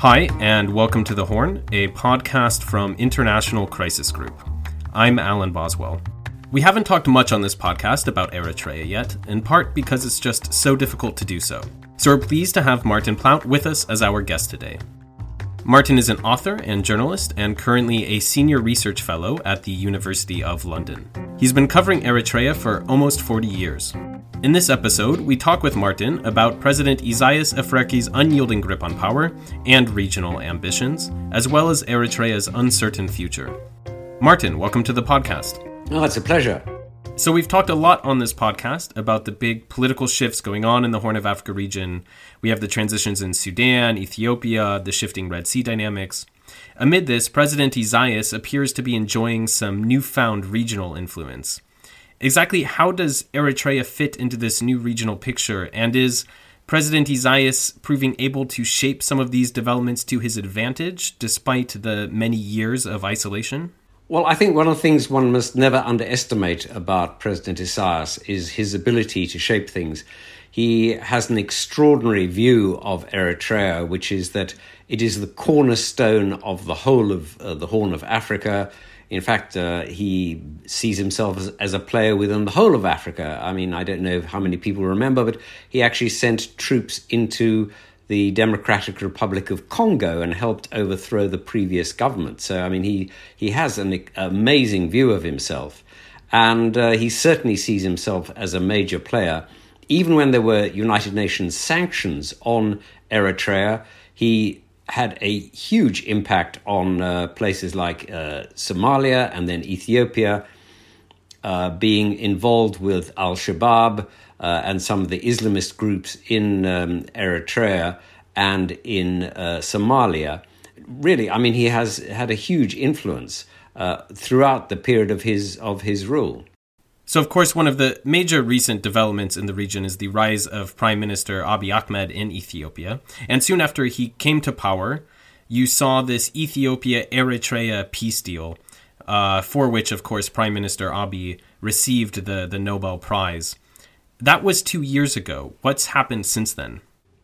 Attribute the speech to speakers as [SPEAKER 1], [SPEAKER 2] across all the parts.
[SPEAKER 1] Hi, and welcome to The Horn, a podcast from International Crisis Group. I'm Alan Boswell. We haven't talked much on this podcast about Eritrea yet, in part because it's just so difficult to do so. So we're pleased to have Martin Plaut with us as our guest today. Martin is an author and journalist and currently a senior research fellow at the University of London. He's been covering Eritrea for almost 40 years. In this episode, we talk with Martin about President Isaias Afwerki's unyielding grip on power and regional ambitions, as well as Eritrea's uncertain future. Martin, welcome to the podcast.
[SPEAKER 2] Oh, it's a pleasure.
[SPEAKER 1] So, we've talked a lot on this podcast about the big political shifts going on in the Horn of Africa region. We have the transitions in Sudan, Ethiopia, the shifting Red Sea dynamics. Amid this, President Isaias appears to be enjoying some newfound regional influence. Exactly how does Eritrea fit into this new regional picture? And is President Isaias proving able to shape some of these developments to his advantage despite the many years of isolation?
[SPEAKER 2] Well, I think one of the things one must never underestimate about President Isaias is his ability to shape things. He has an extraordinary view of Eritrea, which is that it is the cornerstone of the whole of uh, the Horn of Africa. In fact, uh, he sees himself as, as, a player within the whole of Africa. I mean, I don't know how many people remember, but he actually sent troops into the Democratic Republic of Congo and helped overthrow the previous government. So, I mean, he, he has an amazing view of himself. And uh, he certainly sees himself as a major player. Even when there were United Nations sanctions on Eritrea, he had a huge impact on uh, places like uh, Somalia and then Ethiopia, uh, being involved with Al Shabaab uh, and some of the Islamist groups in um, Eritrea and in uh, Somalia. Really, I mean, he has had a huge influence uh, throughout the period of his of his rule.
[SPEAKER 1] So, of course, one of the major recent developments in the region is the rise of Prime Minister Abiy Ahmed in Ethiopia. And soon after he came to power, you saw this Ethiopia Eritrea peace deal, uh, for which, of course, Prime Minister Abiy received the, the Nobel Prize. That was two years ago. What's happened since then?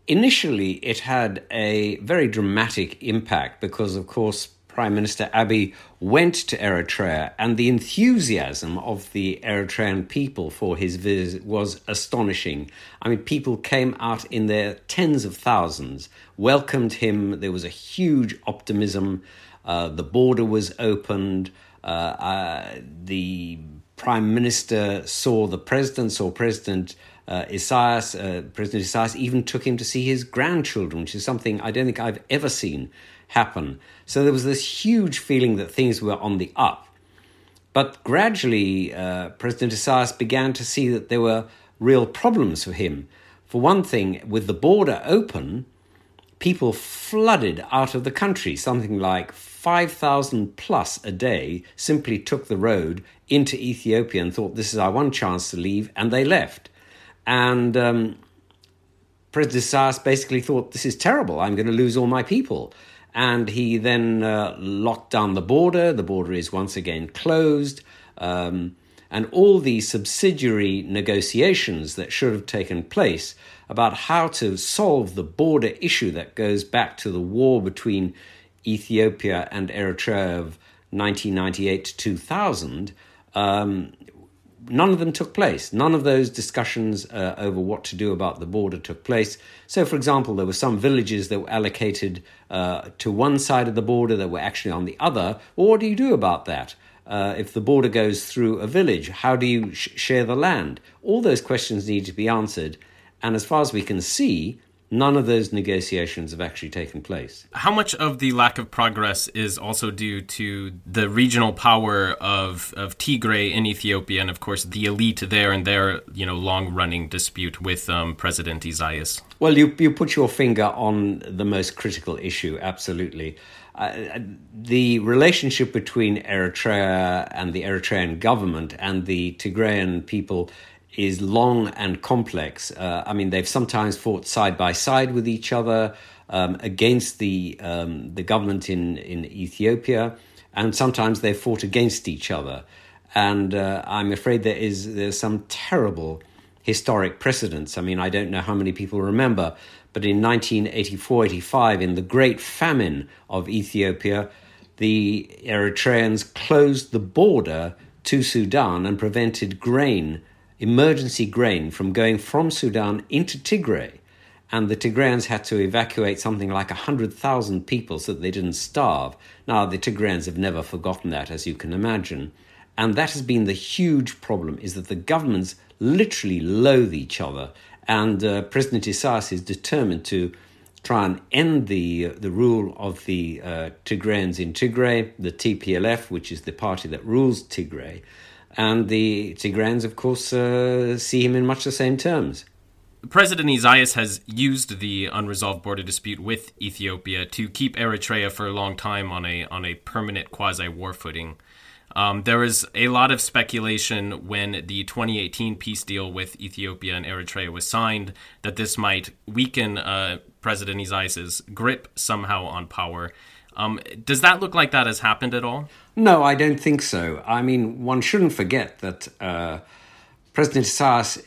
[SPEAKER 2] Initially, it had a very dramatic impact because, of course, Prime Minister Abiy went to Eritrea, and the enthusiasm of the Eritrean people for his visit was astonishing. I mean, people came out in their tens of thousands, welcomed him. There was a huge optimism. Uh, the border was opened. Uh, uh, the Prime Minister saw the president, saw President uh, Isaias, uh, President Isaias even took him to see his grandchildren, which is something I don't think I've ever seen happen. So there was this huge feeling that things were on the up. But gradually, uh, President Isaias began to see that there were real problems for him. For one thing, with the border open, people flooded out of the country. Something like 5,000 plus a day simply took the road into Ethiopia and thought, this is our one chance to leave, and they left. And um, President Isaias basically thought, this is terrible, I'm going to lose all my people and he then uh, locked down the border. The border is once again closed. Um, and all these subsidiary negotiations that should have taken place about how to solve the border issue that goes back to the war between Ethiopia and Eritrea of 1998 to 2000 um, none of them took place. None of those discussions uh, over what to do about the border took place. So, for example, there were some villages that were allocated uh, to one side of the border that were actually on the other. Well, what do you do about that? Uh, if the border goes through a village, how do you sh- share the land? All those questions need to be answered. And as far as we can see, none of those negotiations have actually taken place.
[SPEAKER 1] How much of the lack of progress is also due to the regional power of, of Tigray in Ethiopia and, of course, the elite there and their you know long running dispute with um, President Isaias?
[SPEAKER 2] Well, you, you put your finger on the most critical issue, absolutely. Uh, the relationship between Eritrea and the Eritrean government and the Tigrayan people is long and complex. Uh, I mean, they've sometimes fought side by side with each other um, against the um, the government in in Ethiopia, and sometimes they've fought against each other. And uh, I'm afraid there is there's some terrible historic precedents. I mean, I don't know how many people remember, but in 1984 85, in the great famine of Ethiopia, the Eritreans closed the border to Sudan and prevented grain, emergency grain, from going from Sudan into Tigray. And the Tigrayans had to evacuate something like 100,000 people so that they didn't starve. Now, the Tigrayans have never forgotten that, as you can imagine. And that has been the huge problem, is that the governments literally loathe each other. And uh, President Isaias is determined to try and end the uh, the rule of the uh, Tigrayans in Tigray, the TPLF, which is the party that rules Tigray, and the Tigrayans, of course, uh, see him in much the same terms.
[SPEAKER 1] President Isaias has used the unresolved border dispute with Ethiopia to keep Eritrea for a long time on a on a permanent quasi war footing. Um, there was a lot of speculation when the 2018 peace deal with Ethiopia and Eritrea was signed that this might weaken uh, President Isaias's grip somehow on power. Um, does that look like that has happened at all?
[SPEAKER 2] No, I don't think so. I mean, one shouldn't forget that uh, President Isaias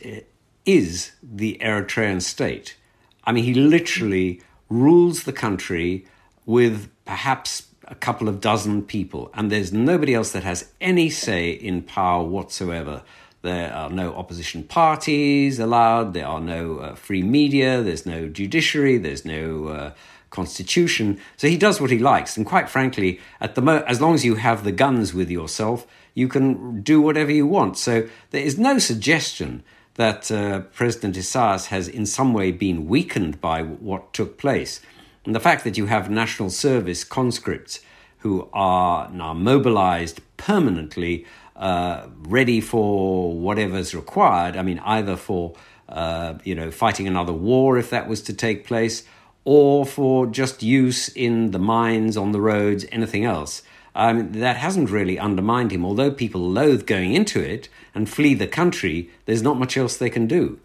[SPEAKER 2] is the Eritrean state. I mean, he literally rules the country with perhaps a couple of dozen people, and there's nobody else that has any say in power whatsoever. There are no opposition parties allowed, there are no uh, free media, there's no judiciary, there's no uh, constitution. So he does what he likes, and quite frankly, at the mo- as long as you have the guns with yourself, you can do whatever you want. So there is no suggestion that uh, President Isaias has in some way been weakened by what took place. And the fact that you have national service conscripts who are now mobilized permanently, uh, ready for whatever's required, I mean, either for uh, you know fighting another war if that was to take place, or for just use in the mines, on the roads, anything else. Um, that hasn't really undermined him. Although people loathe going into it and flee the country, there's not much else they can do.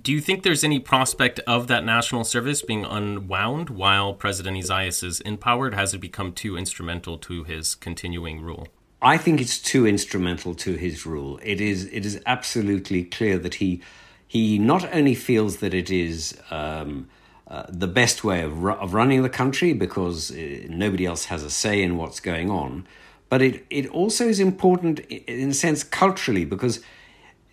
[SPEAKER 1] Do you think there's any prospect of that national service being unwound while President Isaias is in power? Has it become too instrumental to his continuing rule?
[SPEAKER 2] I think it's too instrumental to his rule. It is. It is absolutely clear that he he not only feels that it is um, uh, the best way of, ru- of running the country because uh, nobody else has a say in what's going on, but it it also is important in a sense culturally because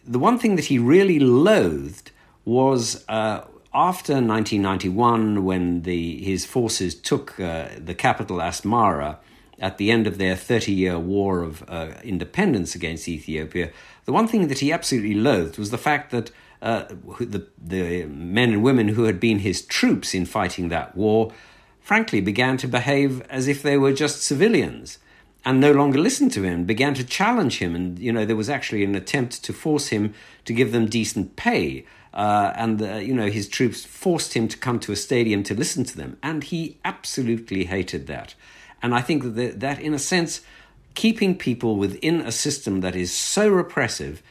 [SPEAKER 2] the one thing that he really loathed was uh, after 1991, when the, his forces took uh, the capital Asmara at the end of their 30 year war of uh, independence against Ethiopia, the one thing that he absolutely loathed was the fact that uh, the, the men and women who had been his troops in fighting that war frankly began to behave as if they were just civilians and no longer listened to him, began to challenge him. And, you know, there was actually an attempt to force him to give them decent pay. Uh, and uh, you know his troops forced him to come to a stadium to listen to them, and he absolutely hated that. And I think that that, in a sense, keeping people within a system that is so repressive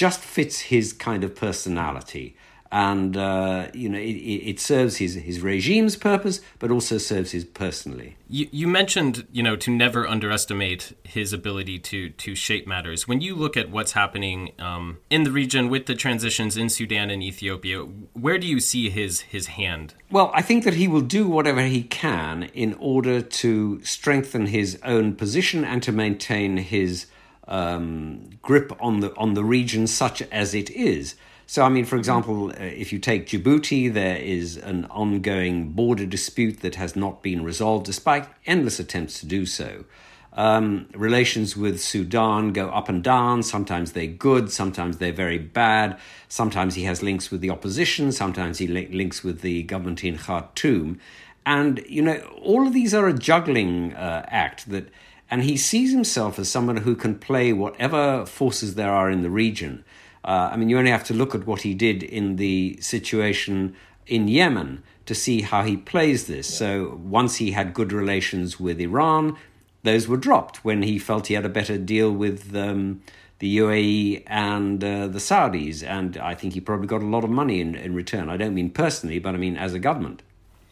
[SPEAKER 2] just fits his kind of personality and uh, you know it, it, serves his his regime's purpose, but also serves his personally.
[SPEAKER 1] You, you mentioned you know to never underestimate his ability to to shape matters. When you look at what's happening um, in the region with the transitions in Sudan and Ethiopia, where do you see his his hand?
[SPEAKER 2] Well, I think that he will do whatever he can in order to strengthen his own position and to maintain his um, grip on the on the region, such as it is. So, I mean, for example, uh, if you take Djibouti, there is an ongoing border dispute that has not been resolved despite endless attempts to do so. Um, relations with Sudan go up and down. Sometimes they're good, sometimes they're very bad. Sometimes he has links with the opposition, sometimes he li- links with the government in Khartoum. And, you know, all of these are a juggling uh, act that, and he sees himself as someone who can play whatever forces there are in the region. Uh, I mean, you only have to look at what he did in the situation in Yemen to see how he plays this. Yeah. So once he had good relations with Iran, those were dropped when he felt he had a better deal with um, the UAE and uh, the Saudis. And I think he probably got a lot of money in, in return. I don't mean personally, but I mean as a government.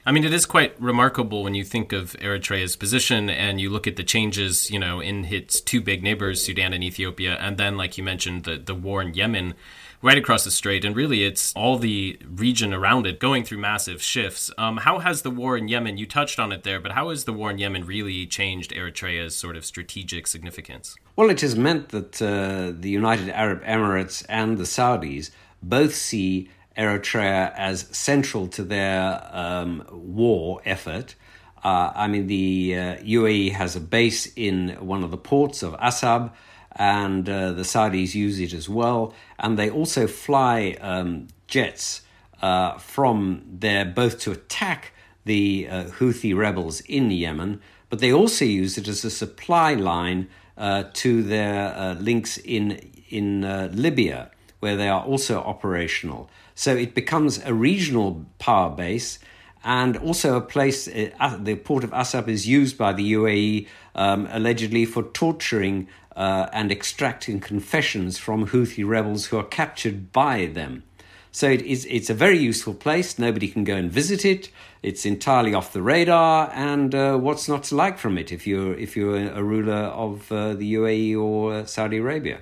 [SPEAKER 1] I mean, it is quite remarkable when you think of Eritrea's position and you look at the changes, you know, in its two big neighbors, Sudan and Ethiopia, and then, like you mentioned, the, the war in Yemen. right across the strait, and really it's all the region around it going through massive shifts. Um, how has the war in Yemen, you touched on it there, but how has the war in Yemen really changed Eritrea's sort of strategic significance?
[SPEAKER 2] Well, it has meant that uh, the United Arab Emirates and the Saudis both see Eritrea as central to their um, war effort. Uh, I mean, the uh, UAE has a base in one of the ports of Asab, and uh, the Saudis use it as well. And they also fly um, jets uh, from there both to attack the uh, Houthi rebels in Yemen, but they also use it as a supply line uh, to their links in in Libya, where they are also operational. So it becomes a regional power base and also a place, uh, the port of Asab is used by the UAE um, allegedly for torturing uh, and extracting confessions from Houthi rebels who are captured by them. So it is, it's a very useful place. Nobody can go and visit it. It's entirely off the radar. And uh, what's not to like from it if you're, if you're a ruler of uh, the UAE or Saudi Arabia?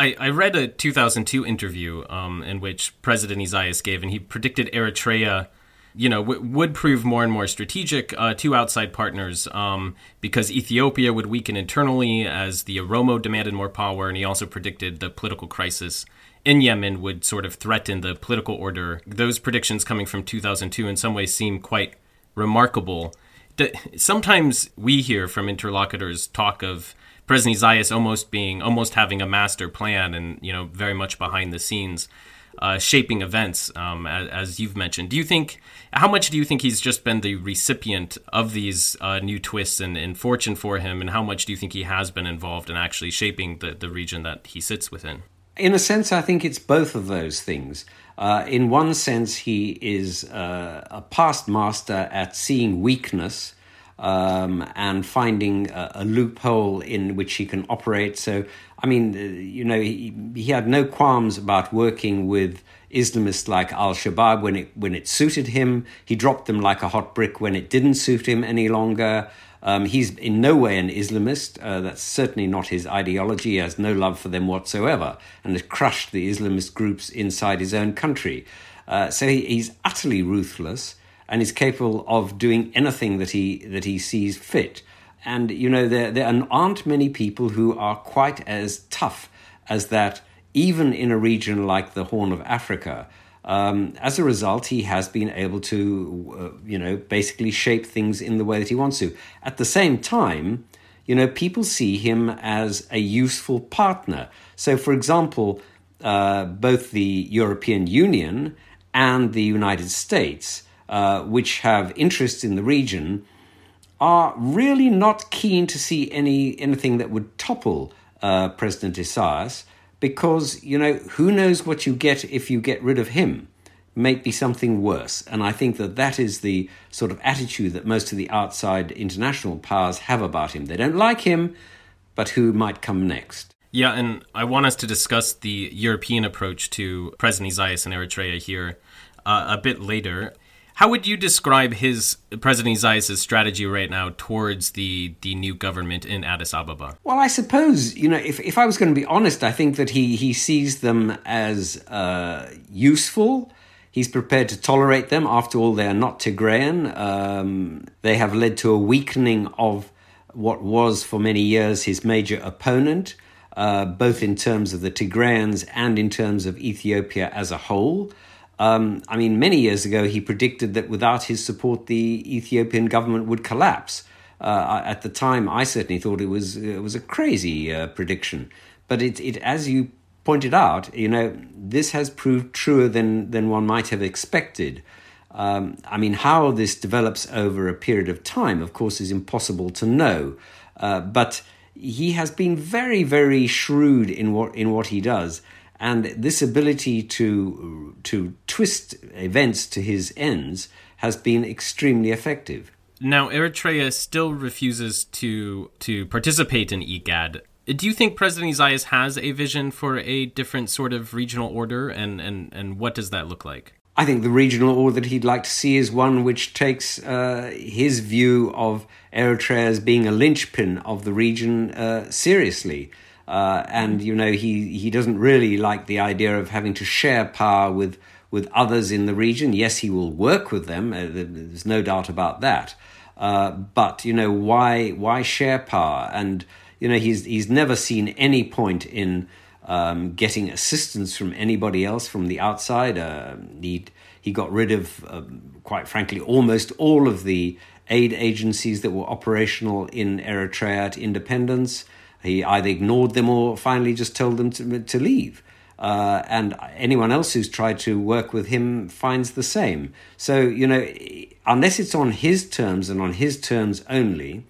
[SPEAKER 1] I, I read a 2002 interview um, in which President Isaias gave, and he predicted Eritrea, you know, w- would prove more and more strategic uh, to outside partners um, because Ethiopia would weaken internally as the Oromo demanded more power, and he also predicted the political crisis in Yemen would sort of threaten the political order. Those predictions coming from 2002 in some ways seem quite remarkable. Sometimes we hear from interlocutors talk of President Isaias almost being almost having a master plan and you know very much behind the scenes. Uh, shaping events, um, as, as, you've mentioned. Do you think how much do you think he's just been the recipient of these uh, new twists and, and, fortune for him, and how much do you think he has been involved in actually shaping the, the region that he sits within?
[SPEAKER 2] In a sense, I think it's both of those things. Uh, in one sense, he is uh, a past master at seeing weakness um, and finding a, a, loophole in which he can operate. So, I mean, uh, you know, he, he had no qualms about working with Islamists like Al Shabaab when it when it suited him. He dropped them like a hot brick when it didn't suit him any longer. Um, he's in no way an Islamist. Uh, that's certainly not his ideology. He has no love for them whatsoever, and has crushed the Islamist groups inside his own country. Uh, so he, he's utterly ruthless and is capable of doing anything that he that he sees fit. And you know there there aren't many people who are quite as tough as that, even in a region like the Horn of Africa. Um, as a result, he has been able to, uh, you know, basically shape things in the way that he wants to. At the same time, you know, people see him as a useful partner. So, for example, uh, both the European Union and the United States uh, which have interests in the region, are really not keen to see any anything that would topple uh, President Isaias because you know who knows what you get if you get rid of him. May be something worse. And i think that that is the sort of attitude that most of the outside international powers have about him. They don't like him but who might come next?
[SPEAKER 1] Yeah and i want us to discuss the european approach to president isaias in eritrea here uh, a bit later how would you describe his President Isaias' strategy right now towards the the new government in Addis Ababa?
[SPEAKER 2] Well, I suppose you know if if I was going to be honest, I think that he he sees them as uh, useful. He's prepared to tolerate them. After all, they are not Tigrayan. Um, they have led to a weakening of what was for many years his major opponent, uh, both in terms of the Tigrayans and in terms of Ethiopia as a whole. Um, I mean, many years ago, he predicted that without his support, the Ethiopian government would collapse. Uh, at the time, I certainly thought it was it was a crazy uh, prediction. But it, it, as you pointed out, you know, this has proved truer than than one might have expected. Um, I mean, how this develops over a period of time, of course, is impossible to know. Uh, but he has been very, very shrewd in what in what he does and this ability to, to twist events to his ends has been extremely effective.
[SPEAKER 1] Now, Eritrea still refuses to, to participate in IGAD. Do you think President Isaias has a vision for a different sort of regional order, and, and, and what does that look like?
[SPEAKER 2] I think the regional order that he'd like to see is one which takes uh, his view of Eritrea as being a linchpin of the region uh, seriously. Uh, and you know he he doesn't really like the idea of having to share power with with others in the region. Yes, he will work with them. Uh, there's no doubt about that. Uh, but you know why why share power? And you know he's he's never seen any point in um, getting assistance from anybody else from the outside. Uh, he he got rid of, um, quite frankly, almost all of the aid agencies that were operational in Eritrea at independence. He either ignored them or finally just told them to, to leave. Uh, and anyone else who's tried to work with him finds the same. So, you know, unless it's on his terms and on his terms only,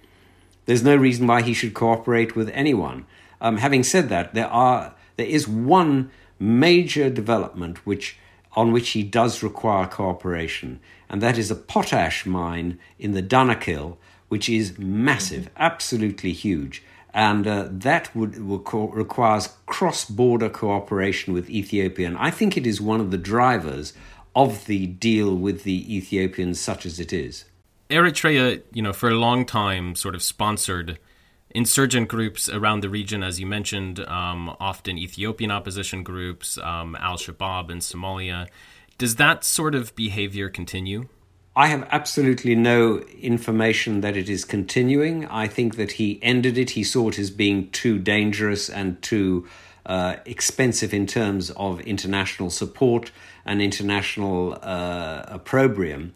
[SPEAKER 2] there's no reason why he should cooperate with anyone. Um, having said that, there are there is one major development which on which he does require cooperation, and that is a potash mine in the Danakil, which is massive, absolutely huge and uh, that would, requires cross-border cooperation with Ethiopia. And I think it is one of the drivers of the deal with the Ethiopians, such as it is.
[SPEAKER 1] Eritrea, you know, for a long time, sort of sponsored insurgent groups around the region, as you mentioned, um, often Ethiopian opposition groups, um, Al Shabaab in Somalia. Does that sort of behavior continue?
[SPEAKER 2] I have absolutely no information that it is continuing. I think that he ended it. He saw it as being too dangerous and too uh, expensive in terms of international support and international uh, opprobrium.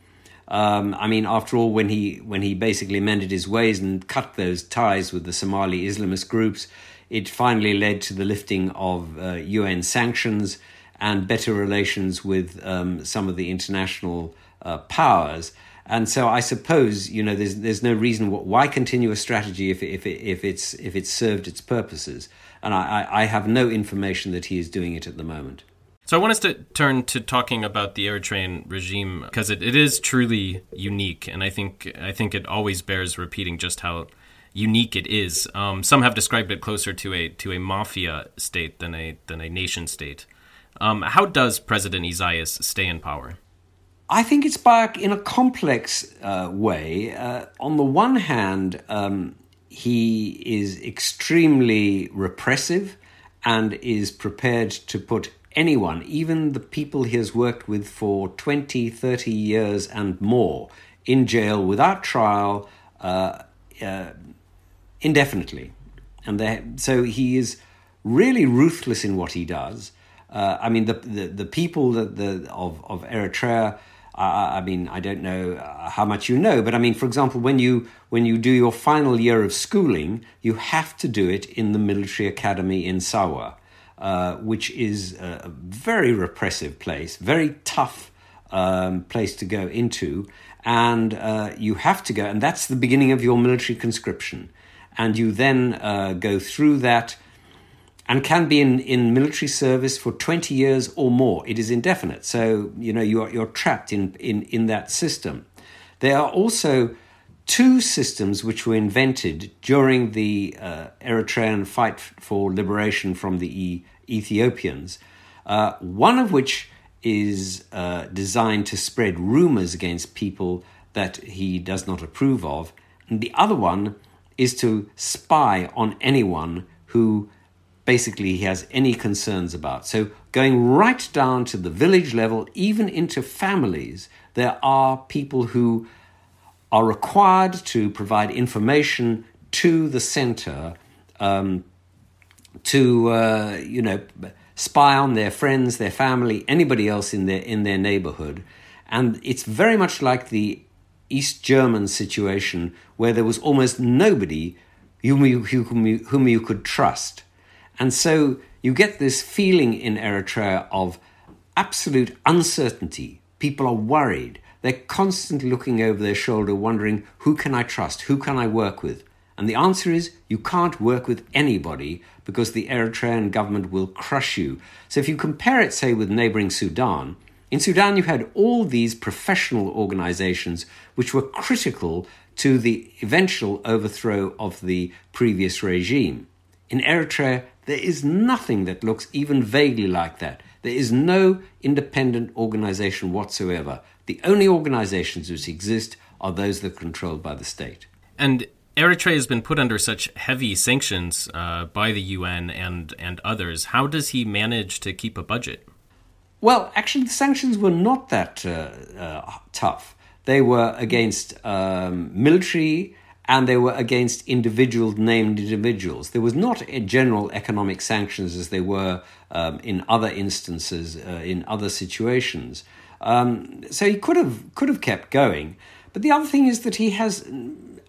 [SPEAKER 2] Um, I mean, after all, when he when he basically mended his ways and cut those ties with the Somali Islamist groups, it finally led to the lifting of uh, UN sanctions and better relations with um, some of the international uh, powers. And so I suppose you know there's there's no reason why continue a strategy if if if it's if it's served its purposes. And I, I have no information that he is doing it at the moment.
[SPEAKER 1] So I want us to turn to talking about the Eritrean regime because it, it is truly unique, and I think I think it always bears repeating just how unique it is. Um, some have described it closer to a to a mafia state than a than a nation state. Um, how does President Isaias stay in power?
[SPEAKER 2] I think it's by in a complex uh, way. Uh, on the one hand, um, he is extremely repressive and is prepared to put anyone, even the people he has worked with for 20, 30 years and more, in jail without trial uh, uh indefinitely. And so he is really ruthless in what he does. Uh, I mean, the, the, the people that the, of, of Eritrea I mean, I don't know uh, how much you know, but I mean, for example, when you when you do your final year of schooling, you have to do it in the military academy in Sawa, uh, which is a very repressive place, very tough um, place to go into, and uh, you have to go, and that's the beginning of your military conscription, and you then uh, go through that and can be in, in military service for 20 years or more. It is indefinite. So, you know, you're, you're trapped in, in, in that system. There are also two systems which were invented during the uh, Eritrean fight for liberation from the e- Ethiopians, uh, one of which is uh, designed to spread rumors against people that he does not approve of, and the other one is to spy on anyone who basically he has any concerns about. So, going right down to the village level, even into families, there are people who are required to provide information to the center um, to, uh, you know, spy on their friends, their family, anybody else in their in their neighborhood, and it's very much like the East German situation where there was almost nobody whom you, whom you, whom you could trust. And so you get this feeling in Eritrea of absolute uncertainty. People are worried. They're constantly looking over their shoulder, wondering, who can I trust? Who can I work with? And the answer is, you can't work with anybody because the Eritrean government will crush you. So if you compare it, say, with neighboring Sudan, in Sudan you had all these professional organizations which were critical to the eventual overthrow of the previous regime. In Eritrea, there is nothing that looks even vaguely like that. There is no independent organization whatsoever. The only organizations which exist are those that are controlled by the state.
[SPEAKER 1] And Eritrea has been put under such heavy sanctions uh, by the UN and and others. How does he manage to keep a budget?
[SPEAKER 2] Well, actually, the sanctions were not that uh, uh, tough. They were against um, military and they were against individual named individuals. There was not a general economic sanctions as they were um, in other instances, uh, in other situations. Um, so he could have could have kept going. But the other thing is that he has.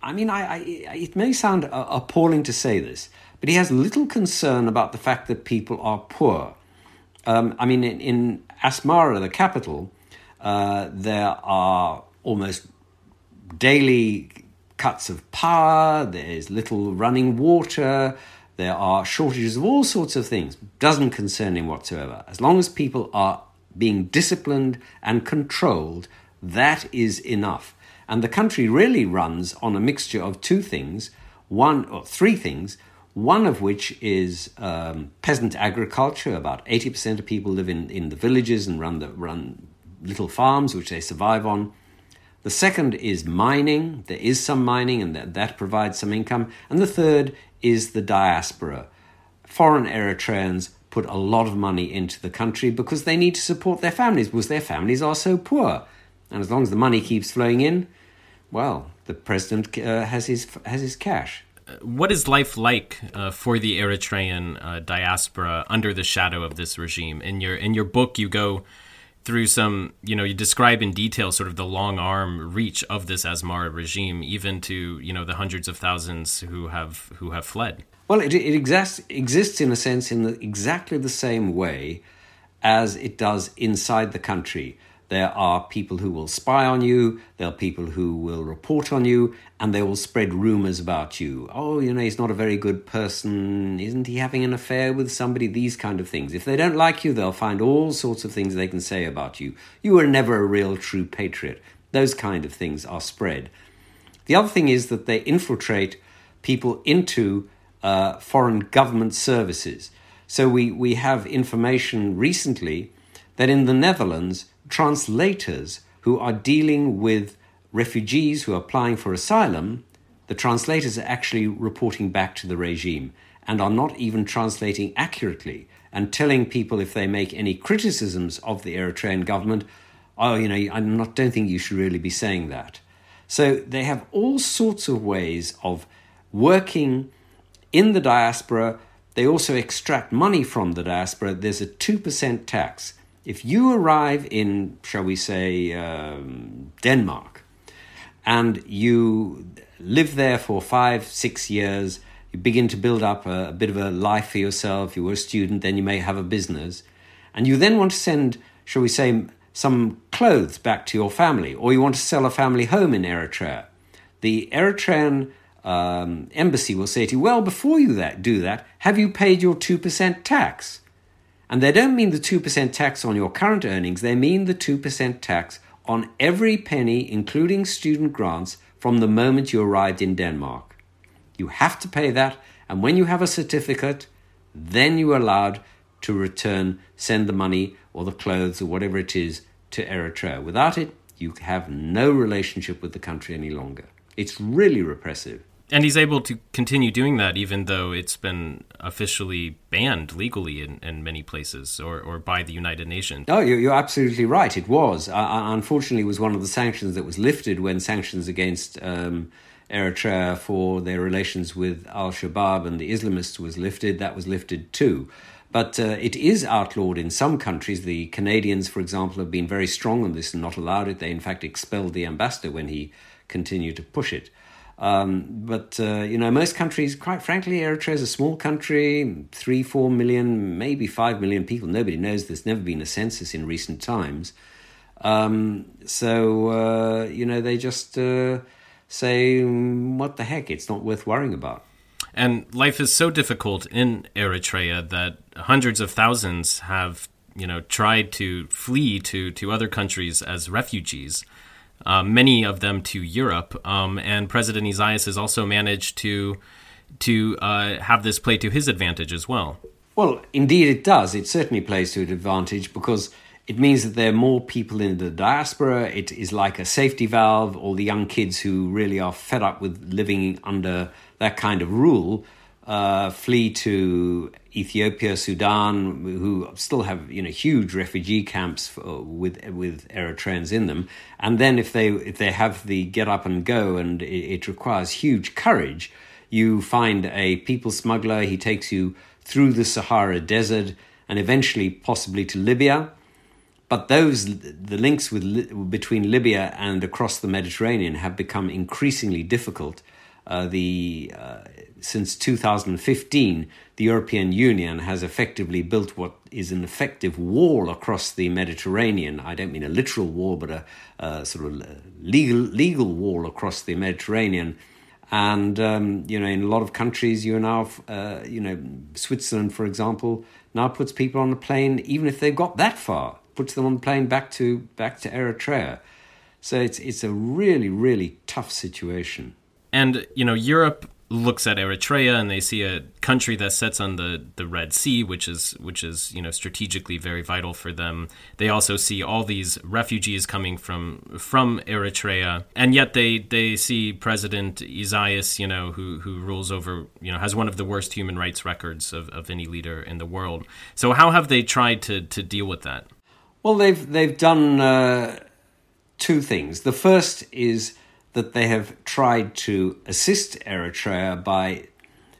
[SPEAKER 2] I mean, I, I it may sound uh, appalling to say this, but he has little concern about the fact that people are poor. Um, I mean, in, in, Asmara, the capital, uh, there are almost daily cuts of power, there's little running water, there are shortages of all sorts of things. Doesn't concern him whatsoever. As long as people are being disciplined and controlled, that is enough. And the country really runs on a mixture of two things, one or three things, one of which is um, peasant agriculture. About 80% of people live in, in the villages and run, the, run little farms, which they survive on. The second is mining. There is some mining, and that, that provides some income. And the third is the diaspora. Foreign Eritreans put a lot of money into the country because they need to support their families, because their families are so poor. And as long as the money keeps flowing in, well, the president uh, has his has his cash.
[SPEAKER 1] What is life like uh, for the Eritrean uh, diaspora under the shadow of this regime? In your in your book, you go through some, you know, you describe in detail sort of the long arm reach of this Asmara regime, even to you know the hundreds of thousands who have who have fled.
[SPEAKER 2] Well, it, it exists exists in a sense in the, exactly the same way as it does inside the country. There are people who will spy on you, there are people who will report on you, and they will spread rumors about you. Oh, you know, he's not a very good person. Isn't he having an affair with somebody? These kind of things. If they don't like you, they'll find all sorts of things they can say about you. You were never a real true patriot. Those kind of things are spread. The other thing is that they infiltrate people into uh, foreign government services. So we, we have information recently that in the Netherlands, translators who are dealing with refugees who are applying for asylum, the translators are actually reporting back to the regime and are not even translating accurately and telling people if they make any criticisms of the Eritrean government, oh, you know, I don't think you should really be saying that. So they have all sorts of ways of working in the diaspora. They also extract money from the diaspora. There's a 2% tax. If you arrive in, shall we say, um, Denmark, and you live there for five, six years, you begin to build up a, a bit of a life for yourself, you were a student, then you may have a business, and you then want to send, shall we say, some clothes back to your family, or you want to sell a family home in Eritrea. The Eritrean um, embassy will say to you, Well, before you that, do that, have you paid your 2% tax? And they don't mean the 2% tax on your current earnings, they mean the 2% tax on every penny, including student grants, from the moment you arrived in Denmark. You have to pay that, and when you have a certificate, then you are allowed to return, send the money or the clothes or whatever it is to Eritrea. Without it, you have no relationship with the country any longer. It's really repressive
[SPEAKER 1] and he's able to continue doing that even though it's been officially banned legally in, in many places or, or by the United Nations.
[SPEAKER 2] No, you're, you're absolutely right. It was. Uh, unfortunately, it was one of the sanctions that was lifted when sanctions against um, Eritrea for their relations with Al Shabaab and the Islamists was lifted. That was lifted too. But uh, it is outlawed in some countries. The Canadians, for example, have been very strong on this and not allowed it. They, in fact, expelled the ambassador when he continued to push it. Um, but uh, you know, most countries, quite frankly, Eritrea is a small country, three, four million, maybe five million people. Nobody knows. There's never been a census in recent times. Um, so uh, you know, they just uh, say, "What the heck? It's not worth worrying about."
[SPEAKER 1] And life is so difficult in Eritrea that hundreds of thousands have, you know, tried to flee to to other countries as refugees uh, many of them to Europe. Um, and President Isaias has also managed to to uh, have this play to his advantage as well.
[SPEAKER 2] Well, indeed, it does. It certainly plays to his advantage because it means that there are more people in the diaspora. It is like a safety valve. All the young kids who really are fed up with living under that kind of rule uh, flee to Ethiopia, Sudan, who still have you know huge refugee camps for, with with Eritreans in them. And then if they if they have the get up and go, and it, it requires huge courage, you find a people smuggler. He takes you through the Sahara Desert and eventually possibly to Libya but those the links with between Libya and across the Mediterranean have become increasingly difficult. Uh, the uh, since 2015, the European Union has effectively built what is an effective wall across the Mediterranean. I don't mean a literal wall, but a, a sort of legal legal wall across the Mediterranean. And um, you know, in a lot of countries, you now, uh, you know, Switzerland, for example, now puts people on a plane even if they've got that far puts them on the plane back to back to Eritrea. So it's it's a really really tough situation.
[SPEAKER 1] And you know Europe looks at Eritrea and they see a country that sits on the, the Red Sea, which is which is you know strategically very vital for them. They also see all these refugees coming from from Eritrea, and yet they they see President Isaias, you know, who who rules over you know has one of the worst human rights records of, of any leader in the world. So how have they tried to to deal with that?
[SPEAKER 2] Well, they've they've done uh, two things. The first is that they have tried to assist Eritrea by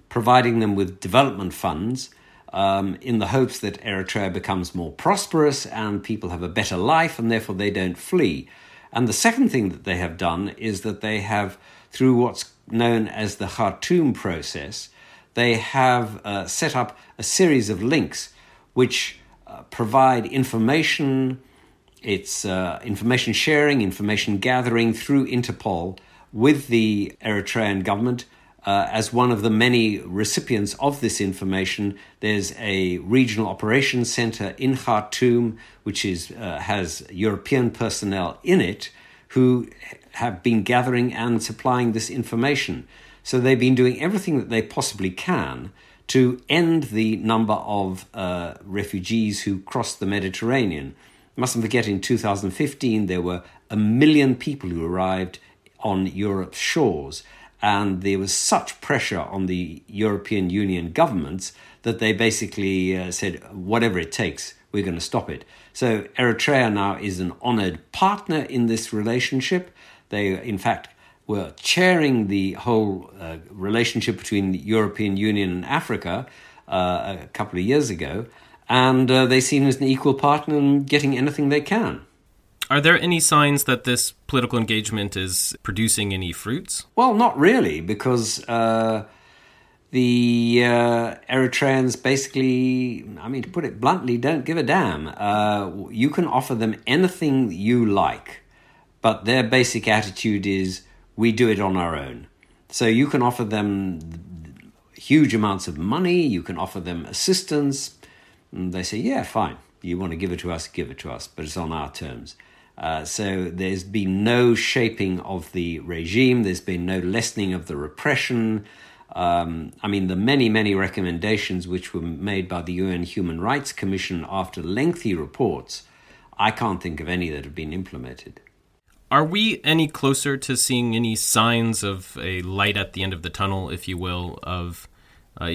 [SPEAKER 2] providing them with development funds um, in the hopes that Eritrea becomes more prosperous and people have a better life and therefore they don't flee. And the second thing that they have done is that they have, through what's known as the Khartoum process, they have uh, set up a series of links which provide information, it's uh, information sharing, information gathering through Interpol with the Eritrean government. Uh, as one of the many recipients of this information, there's a regional operations center in Khartoum, which is, uh, has European personnel in it who have been gathering and supplying this information. So they've been doing everything that they possibly can to end the number of uh, refugees who cross the Mediterranean. Mustn't forget, in 2015, there were a million people who arrived on Europe's shores, and there was such pressure on the European Union governments that they basically uh, said, whatever it takes, we're going to stop it. So Eritrea now is an honored partner in this relationship. They, in fact, were chairing the whole uh, relationship between the European Union and Africa uh, a couple of years ago, and uh, they seem as an equal partner in getting anything they can.
[SPEAKER 1] Are there any signs that this political engagement is producing any fruits?
[SPEAKER 2] Well, not really, because uh, the uh, Eritreans basically, I mean, to put it bluntly, don't give a damn. Uh, you can offer them anything you like, but their basic attitude is we do it on our own. So you can offer them huge amounts of money, you can offer them assistance. And they say, yeah, fine. You want to give it to us, give it to us, but it's on our terms. Uh, so there's been no shaping of the regime, there's been no lessening of the repression. Um, I mean, the many, many recommendations which were made by the UN Human Rights Commission after lengthy reports, I can't think of any that have been implemented.
[SPEAKER 1] Are we any closer to seeing any signs of a light at the end of the tunnel, if you will, of uh,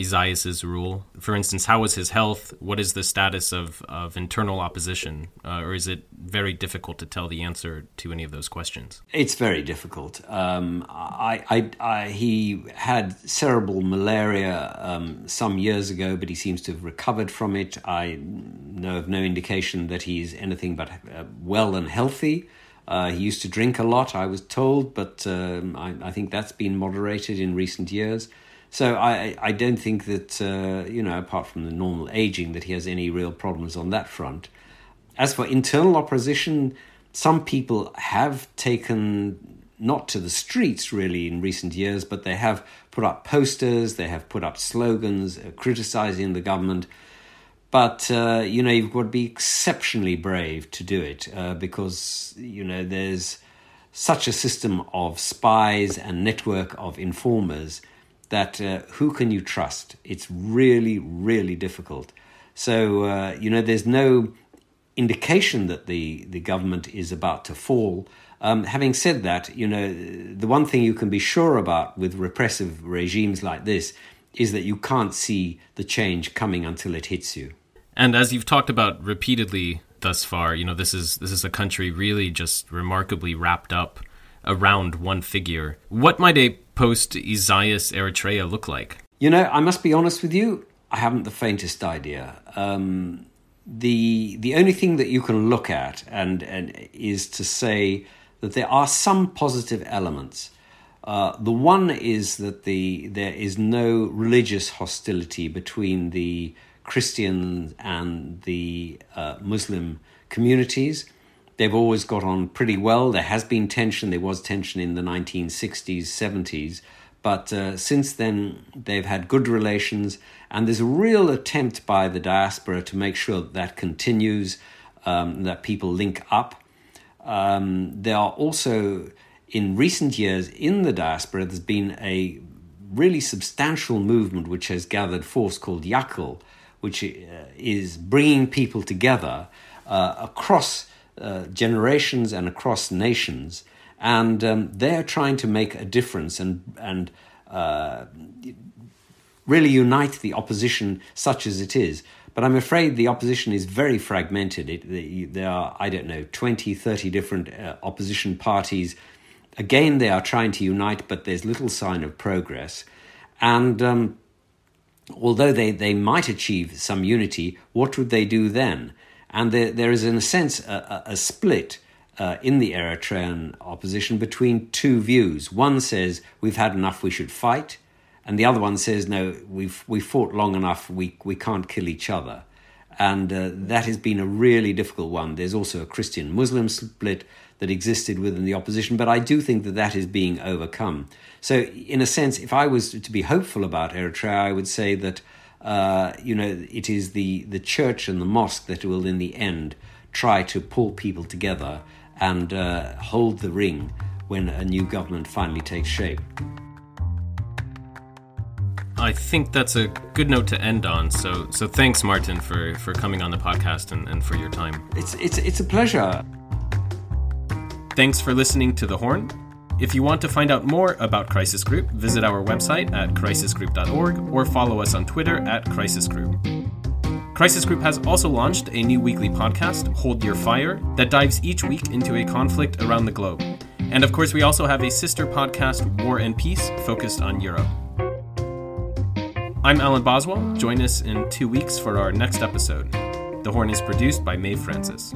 [SPEAKER 1] rule? For instance, how is his health? What is the status of, of internal opposition? Uh, or is it very difficult to tell the answer to any of those questions?
[SPEAKER 2] It's very difficult. Um, I, I, I, he had cerebral malaria um, some years ago, but he seems to have recovered from it. I know of no indication that he's anything but uh, well and healthy. Uh, he used to drink a lot, I was told, but um, I, I, think that's been moderated in recent years. So I, I don't think that, uh, you know, apart from the normal aging, that he has any real problems on that front. As for internal opposition, some people have taken not to the streets really in recent years, but they have put up posters, they have put up slogans uh, criticizing the government. But uh, you know you've got to be exceptionally brave to do it uh, because you know there's such a system of spies and network of informers that uh, who can you trust? It's really really difficult. So uh, you know there's no indication that the, the government is about to fall. Um, having said that, you know, the one thing you can be sure about with repressive regimes like this is that you can't see the change coming until it hits you.
[SPEAKER 1] And as you've talked about repeatedly thus far, you know, this is this is a country really just remarkably wrapped up around one figure. What might a post Isaias Eritrea look like?
[SPEAKER 2] You know, I must be honest with you, I haven't the faintest idea. Um, the the only thing that you can look at and, and is to say that there are some positive elements. Uh, the one is that the there is no religious hostility between the Christian and the uh, Muslim communities. They've always got on pretty well. There has been tension. There was tension in the 1960s, 70s. But uh, since then, they've had good relations, and there's a real attempt by the diaspora to make sure that, that continues, um, that people link up. Um, there are also, in recent years, in the diaspora, there's been a really substantial movement which has gathered force called Yiakl, which uh, is bringing people together uh, across uh, generations and across nations. And um, they're trying to make a difference and, and uh, really unite the opposition, such as it is. But I'm afraid the opposition is very fragmented. It, there are, I don't know, 20, 30 different uh, opposition parties. Again, they are trying to unite, but there's little sign of progress. And um, although they, they might achieve some unity, what would they do then? And there, there is, in a sense, a, a split uh, in the Eritrean opposition between two views. One says, we've had enough, we should fight. And the other one says, no, we've, we fought long enough, we, we can't kill each other. And uh, that has been a really difficult one. There's also a Christian Muslim split that existed within the opposition, but I do think that that is being overcome. So, in a sense, if I was to be hopeful about Eritrea, I would say that uh, you know it is the the church and the mosque that will, in the end, try to pull people together and uh, hold the ring when a new government finally takes shape.
[SPEAKER 1] I think that's a good note to end on. So, so thanks, Martin, for, for coming on the podcast and, and for your time.
[SPEAKER 2] It's, it's, it's a pleasure.
[SPEAKER 1] Thanks for listening to The Horn. If you want to find out more about Crisis Group, visit our website at crisisgroup.org or follow us on Twitter at Crisis Group. Crisis Group has also launched a new weekly podcast, Hold Your Fire, that dives each week into a conflict around the globe. And of course, we also have a sister podcast, War and Peace, focused on Europe. I'm Alan Boswell. Join us in two weeks for our next episode. The Horn is produced by Mae Francis.